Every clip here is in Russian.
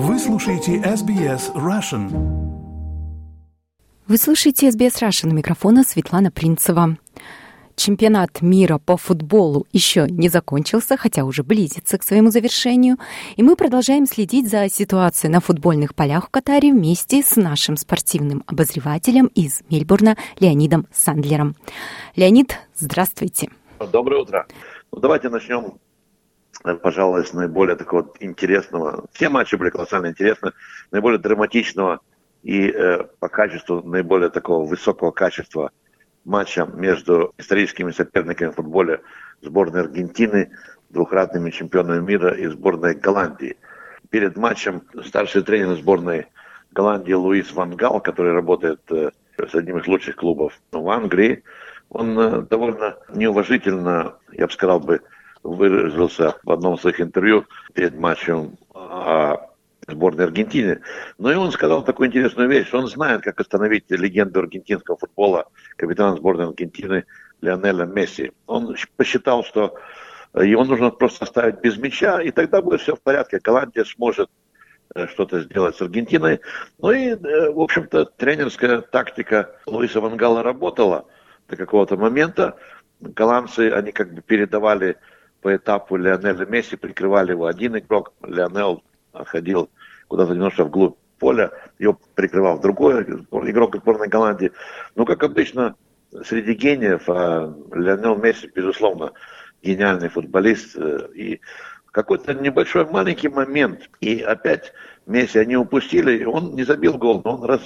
Вы слушаете SBS Russian. Вы слушаете SBS Russian. Микрофона Светлана Принцева. Чемпионат мира по футболу еще не закончился, хотя уже близится к своему завершению. И мы продолжаем следить за ситуацией на футбольных полях в Катаре вместе с нашим спортивным обозревателем из Мельбурна Леонидом Сандлером. Леонид, здравствуйте. Доброе утро. Ну, давайте начнем пожалуй, с наиболее такого интересного. Все матчи были колоссально интересны, наиболее драматичного и э, по качеству наиболее такого высокого качества матча между историческими соперниками в футболе сборной Аргентины, двухратными чемпионами мира и сборной Голландии. Перед матчем старший тренер сборной Голландии Луис Ван Гал, который работает э, с одним из лучших клубов в Англии, он э, довольно неуважительно, я бы сказал бы, выразился в одном из своих интервью перед матчем о сборной Аргентины. Но и он сказал такую интересную вещь, он знает, как остановить легенду аргентинского футбола, капитана сборной Аргентины Лионеля Месси. Он посчитал, что его нужно просто оставить без мяча, и тогда будет все в порядке. Голландия сможет э, что-то сделать с Аргентиной. Ну и, э, в общем-то, тренерская тактика Луиса Вангала работала до какого-то момента. Голландцы, они как бы передавали по этапу Лионеля Месси, прикрывали его один игрок, Лионел ходил куда-то немножко вглубь поля, его прикрывал другой игрок сборной Голландии. Ну, как обычно, среди гениев, а Лионел Месси, безусловно, гениальный футболист. Э, и какой-то небольшой маленький момент, и опять Месси они упустили, он не забил гол, но он раз,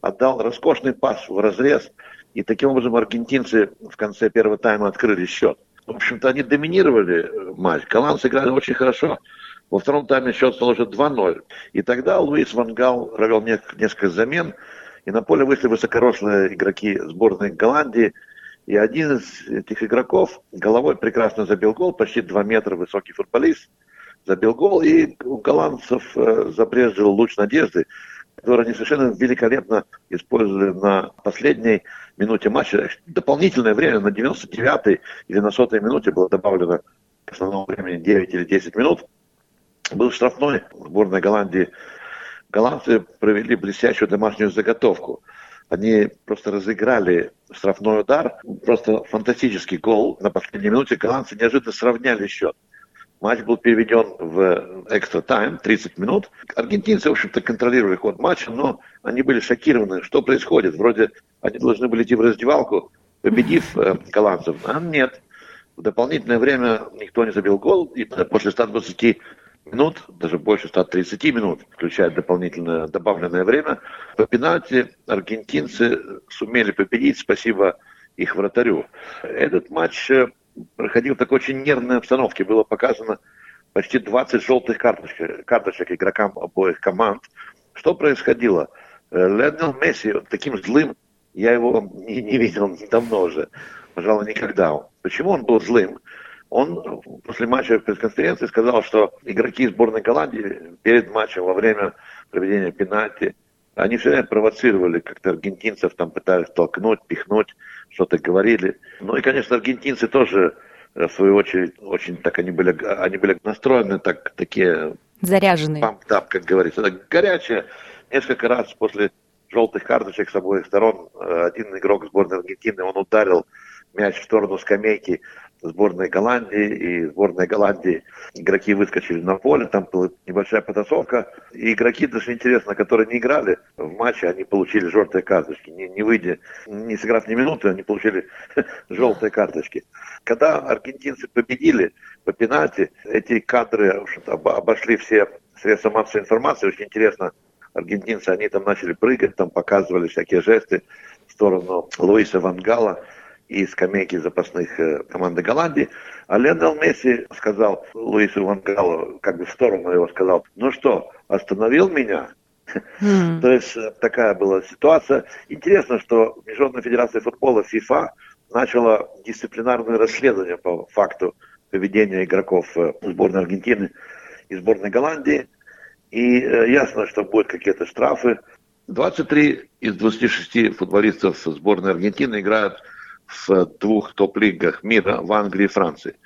отдал роскошный пас в разрез, и таким образом аргентинцы в конце первого тайма открыли счет. В общем-то, они доминировали э, матч. Голландцы играли очень хорошо. Во втором тайме счет стал уже 2-0. И тогда Луис Вангал провел несколько замен. И на поле вышли высокорослые игроки сборной Голландии. И один из этих игроков головой прекрасно забил гол, почти 2 метра высокий футболист, забил гол, и у голландцев э, забрежил луч надежды который они совершенно великолепно использовали на последней минуте матча. Дополнительное время на 99-й или на 100-й минуте было добавлено к основному времени 9 или 10 минут. Был штрафной сборной Голландии. Голландцы провели блестящую домашнюю заготовку. Они просто разыграли штрафной удар, просто фантастический гол на последней минуте. Голландцы неожиданно сравняли счет. Матч был переведен в экстра тайм, 30 минут. Аргентинцы, в общем-то, контролировали ход матча, но они были шокированы, что происходит. Вроде они должны были идти в раздевалку, победив э, голландцев. А нет. В дополнительное время никто не забил гол. И после 120 минут, даже больше 130 минут, включая дополнительное добавленное время, по пенальти аргентинцы сумели победить, спасибо их вратарю. Этот матч э, проходил в такой очень нервной обстановке. Было показано почти 20 желтых карточек, карточек игрокам обоих команд. Что происходило? Э, Леонел Месси таким злым, я его не, не видел давно уже, пожалуй, никогда. Почему он был злым? Он после матча в пресс-конференции сказал, что игроки сборной Голландии перед матчем, во время проведения пенальти, они все время провоцировали как-то аргентинцев, там пытались толкнуть, пихнуть, что-то говорили. Ну и, конечно, аргентинцы тоже, э, в свою очередь, очень так они были, они были настроены так, такие... Заряженные. Памп-тап, как говорится. Так, горячие. Несколько раз после желтых карточек с обоих сторон э, один игрок сборной Аргентины, он ударил мяч в сторону скамейки сборной Голландии и сборной Голландии игроки выскочили на поле, там была небольшая потасовка, и игроки, даже интересно, которые не играли в матче, они получили желтые карточки, не, не выйдя, не сыграв ни минуты, они получили желтые карточки. Когда аргентинцы победили по пенальти, эти кадры обошли все средства массовой информации, очень интересно, аргентинцы, они там начали прыгать, там показывали всякие жесты в сторону Луиса Вангала, и скамейки запасных э, команды Голландии. А Леонел Месси сказал Луису Вангалу, как бы в сторону его сказал, ну что, остановил меня? Mm. То есть э, такая была ситуация. Интересно, что Международная федерация футбола ФИФА начала дисциплинарное расследование по факту поведения игроков э, сборной Аргентины и сборной Голландии. И ясно, что будут какие-то штрафы. 23 из 26 футболистов сборной Аргентины играют в двух топ-лигах мира в Англии и Франции.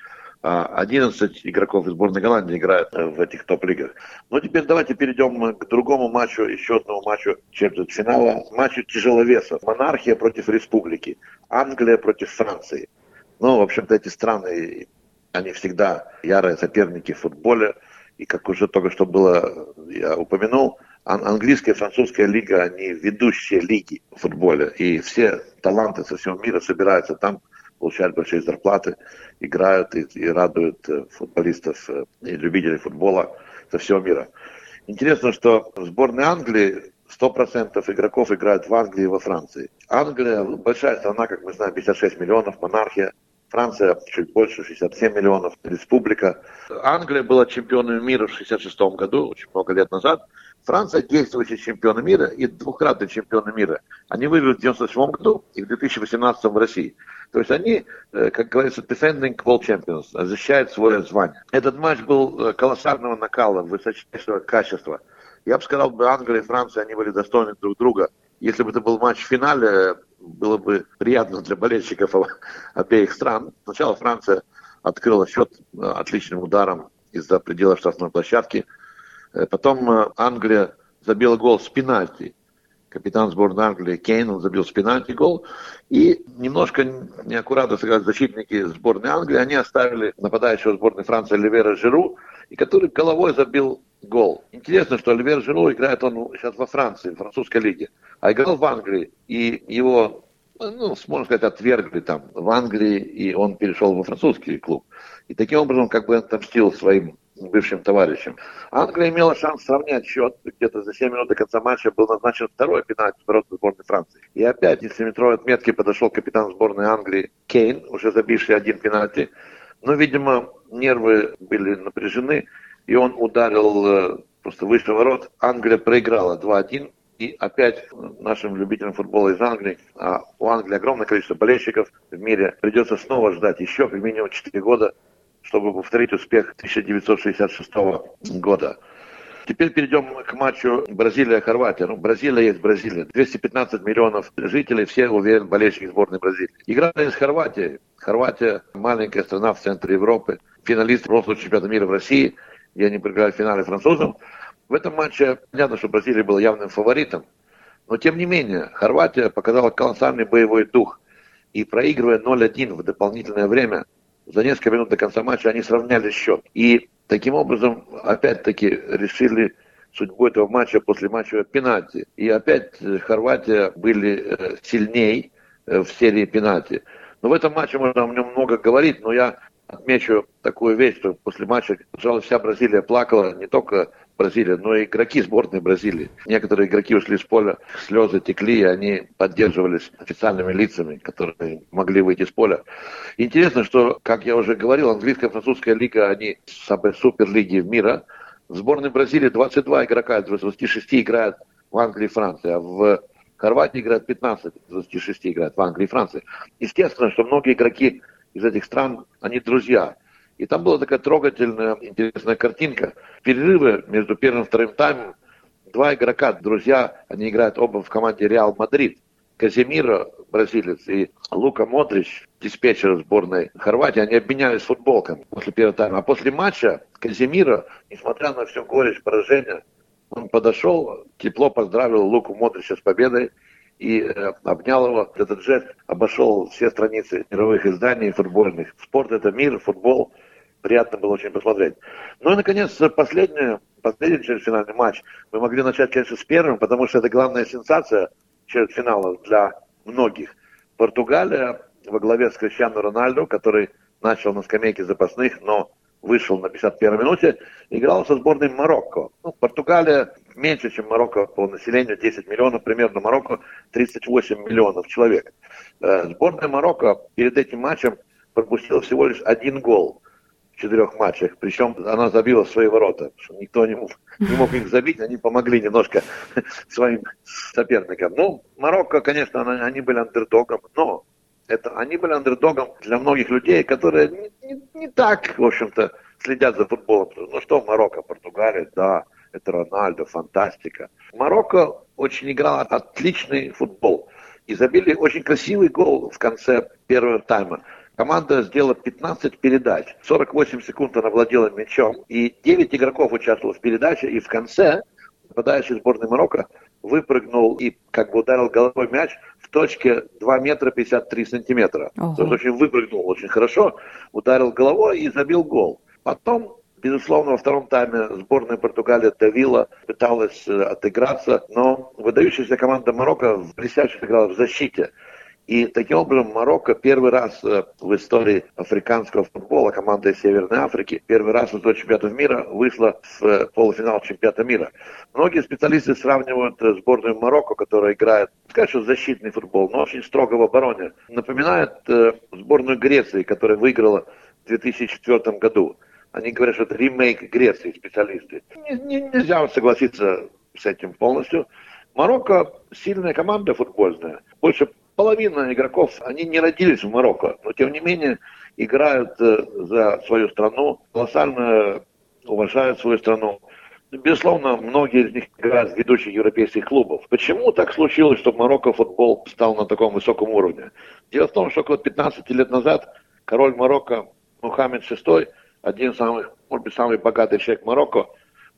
11 а, игроков из сборной Голландии играют в этих топ-лигах. Но теперь давайте перейдем к другому матчу, еще одному матчу четвертьфинала. Матчу тяжеловесов. Монархия против республики. Англия против Франции. Ну, в общем-то, эти страны, они всегда ярые соперники в футболе. И как уже только что было, я упомянул, английская и французская лига, они ведущие лиги в футболе. И все таланты со всего мира собираются там, получают большие зарплаты, играют и, и радуют э, футболистов э, и любителей футбола со всего мира. Интересно, что в сборной Англии 100% игроков играют в Англии и во Франции. Англия большая страна, как мы знаем, 56 миллионов, монархия. Франция чуть больше, 67 миллионов, республика. Англия была чемпионом мира в 66 году, очень много лет назад. Франция действующий чемпион мира и двукратный чемпион мира. Они выиграли в 1997 году и в 2018 в России. То есть они, э, как говорится, defending world champions, защищают свое звание. Этот матч был э, колоссального накала, высочайшего качества. Я бы сказал, бы Англия и Франция, они были достойны друг друга. Если бы это был матч в финале, было бы приятно для болельщиков обеих стран. Сначала Франция открыла счет э, отличным ударом из-за предела штрафной площадки. Потом Англия забила гол с пенальти капитан сборной Англии Кейн, он забил с пенальти гол. И немножко неаккуратно сыграли защитники сборной Англии. Они оставили нападающего сборной Франции Оливера Жиру, и который головой забил гол. Интересно, что Оливер Жиру играет он сейчас во Франции, в французской лиге, а играл в Англии. И его, ну, можно сказать, отвергли там в Англии, и он перешел во французский клуб. И таким образом как бы отомстил своим бывшим товарищем. Англия имела шанс сравнять счет. Где-то за 7 минут до конца матча был назначен второй пенальти в сборной Франции. И опять из 7-метровой отметки подошел капитан сборной Англии Кейн, уже забивший один пенальти. Но, видимо, нервы были напряжены, и он ударил э, просто выше ворот. Англия проиграла 2-1. И опять нашим любителям футбола из Англии, а у Англии огромное количество болельщиков в мире, придется снова ждать еще как минимум 4 года чтобы повторить успех 1966 года. Теперь перейдем к матчу Бразилия-Хорватия. Ну, Бразилия есть Бразилия. 215 миллионов жителей, все уверен, болельщики сборной Бразилии. Играли с Хорватией. Хорватия маленькая страна в центре Европы. Финалист прошлого чемпионата мира в России, где они проиграли в финале французам. В этом матче понятно, что Бразилия была явным фаворитом. Но тем не менее, Хорватия показала колоссальный боевой дух. И проигрывая 0-1 в дополнительное время – за несколько минут до конца матча они сравняли счет. И таким образом, опять-таки, решили судьбу этого матча после матча пенальти. И опять Хорватия были э, сильней э, в серии пенальти. Но в этом матче можно о нем много говорить, но я отмечу такую вещь, что после матча, пожалуй, вся Бразилия плакала, не только Бразилия, но и игроки сборной Бразилии. Некоторые игроки ушли с поля, слезы текли, и они поддерживались официальными лицами, которые могли выйти с поля. Интересно, что, как я уже говорил, английская французская лига, они самые суперлиги мира. В сборной Бразилии 22 игрока из 26 играют в Англии и Франции, а в Хорватии играют 15 из 26 играют в Англии и Франции. Естественно, что многие игроки из этих стран, они друзья. И там была такая трогательная, интересная картинка. Перерывы между первым и вторым таймом. Два игрока, друзья, они играют оба в команде Реал Мадрид. Каземиро, бразилец, и Лука Модрич, диспетчер сборной Хорватии, они обменялись футболками после первого тайма. А после матча Каземиро, несмотря на всю горечь поражения, он подошел, тепло поздравил Луку Модрича с победой и э, обнял его. Этот жест обошел все страницы мировых изданий футбольных. Спорт – это мир, футбол. Приятно было очень посмотреть. Ну и, наконец, последний, последний четвертьфинальный матч. Мы могли начать, конечно, с первым, потому что это главная сенсация четвертьфинала для многих. Португалия во главе с Криstiano Рональдо, который начал на скамейке запасных, но вышел на 51 минуте, играл со сборной Марокко. Ну, Португалия меньше, чем Марокко по населению, 10 миллионов, примерно Марокко 38 миллионов человек. Э, сборная Марокко перед этим матчем пропустила всего лишь один гол в четырех матчах, причем она забила свои ворота, никто не мог, не мог их забить, они помогли немножко своим соперникам. Ну, Марокко, конечно, они были андердогом, но это они были андердогом для многих людей, которые не, не, не так, в общем-то, следят за футболом. Ну что, Марокко, Португалия, да, это Рональдо, фантастика. Марокко очень играл отличный футбол. И забили очень красивый гол в конце первого тайма. Команда сделала 15 передач. 48 секунд она владела мячом. И 9 игроков участвовало в передаче. И в конце нападающий сборной Марокко выпрыгнул и как бы ударил головой мяч в точке 2 метра 53 сантиметра. Ого. То есть очень выпрыгнул очень хорошо, ударил головой и забил гол. Потом Безусловно, во втором тайме сборная Португалии давила, пыталась э, отыграться, но выдающаяся команда Марокко блестяще играла в защите. И таким образом Марокко первый раз э, в истории африканского футбола, команда из Северной Африки, первый раз в чемпионатов мира вышла в э, полуфинал чемпионата мира. Многие специалисты сравнивают сборную Марокко, которая играет, сказать, что защитный футбол, но очень строго в обороне. Напоминает сборную Греции, которая выиграла в 2004 году. Они говорят, что это ремейк Греции, специалисты. Не, не, нельзя согласиться с этим полностью. Марокко сильная команда футбольная. Больше половина игроков, они не родились в Марокко, но тем не менее играют э, за свою страну, колоссально уважают свою страну. Безусловно, многие из них играют в ведущих европейских клубов. Почему так случилось, что Марокко футбол стал на таком высоком уровне? Дело в том, что около 15 лет назад король Марокко Мухаммед VI, один из самых, может быть, самый богатый человек Марокко,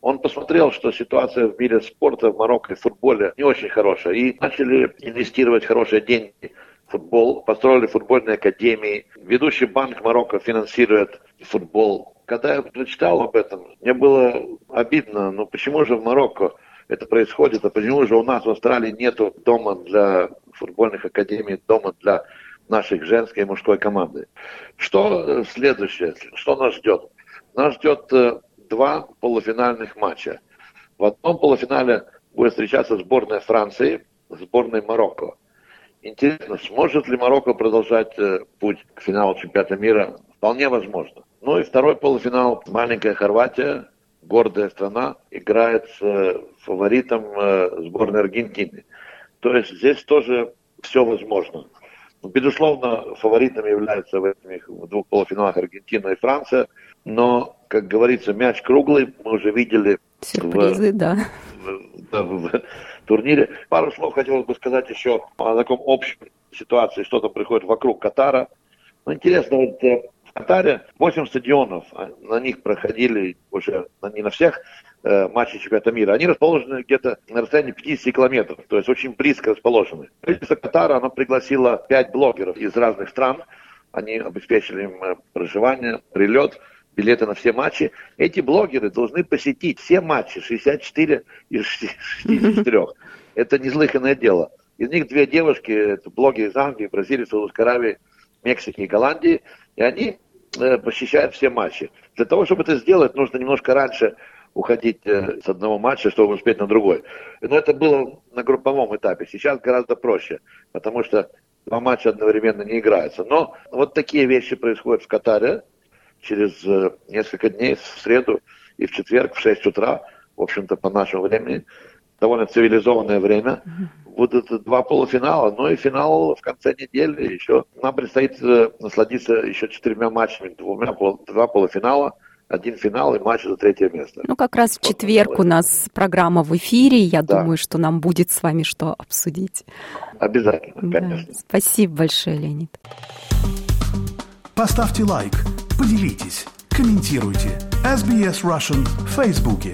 он посмотрел, что ситуация в мире спорта в Марокко в футболе не очень хорошая. И начали инвестировать хорошие деньги в футбол, построили футбольные академии. Ведущий банк Марокко финансирует футбол. Когда я прочитал об этом, мне было обидно, ну почему же в Марокко это происходит, а почему же у нас в Австралии нет дома для футбольных академий, дома для наших женской и мужской команды. Что следующее? Что нас ждет? Нас ждет э, два полуфинальных матча. В одном полуфинале будет встречаться сборная Франции, сборная Марокко. Интересно, сможет ли Марокко продолжать э, путь к финалу чемпионата мира? Вполне возможно. Ну и второй полуфинал. Маленькая Хорватия, гордая страна, играет с э, фаворитом э, сборной Аргентины. То есть здесь тоже все возможно. Безусловно, фаворитами являются в этих двух полуфиналах Аргентина и Франция, но как говорится, мяч круглый, мы уже видели Сюрпризы, в, да. В, в, в турнире. Пару слов хотелось бы сказать еще о таком общем ситуации, что там приходит вокруг Катара. Ну, интересно, вот э, Катаре 8 стадионов, а на них проходили уже, не на всех э, матчи чемпионата мира, они расположены где-то на расстоянии 50 километров, то есть очень близко расположены. Правительство Катара, оно пригласило 5 блогеров из разных стран, они обеспечили им э, проживание, прилет, билеты на все матчи. Эти блогеры должны посетить все матчи, 64 из 64. Это незлыханное дело. Из них две девушки, это блогеры из Англии, Бразилии, Саудовской Аравии, Мексики и Голландии, и они э, посещают все матчи. Для того, чтобы это сделать, нужно немножко раньше уходить э, с одного матча, чтобы успеть на другой. Но это было на групповом этапе. Сейчас гораздо проще, потому что два матча одновременно не играются. Но вот такие вещи происходят в Катаре через э, несколько дней, в среду и в четверг в 6 утра, в общем-то, по нашему времени, довольно цивилизованное время. Будут два полуфинала, ну и финал в конце недели. Еще нам предстоит э, насладиться еще четырьмя матчами, двумя, два полуфинала, один финал и матч за третье место. Ну, как раз в четверг у нас программа в эфире. Я да. думаю, что нам будет с вами что обсудить. Обязательно, конечно. Да. Спасибо большое, Леонид. Поставьте лайк Поделитесь, комментируйте. SBS Russian в Фейсбуке.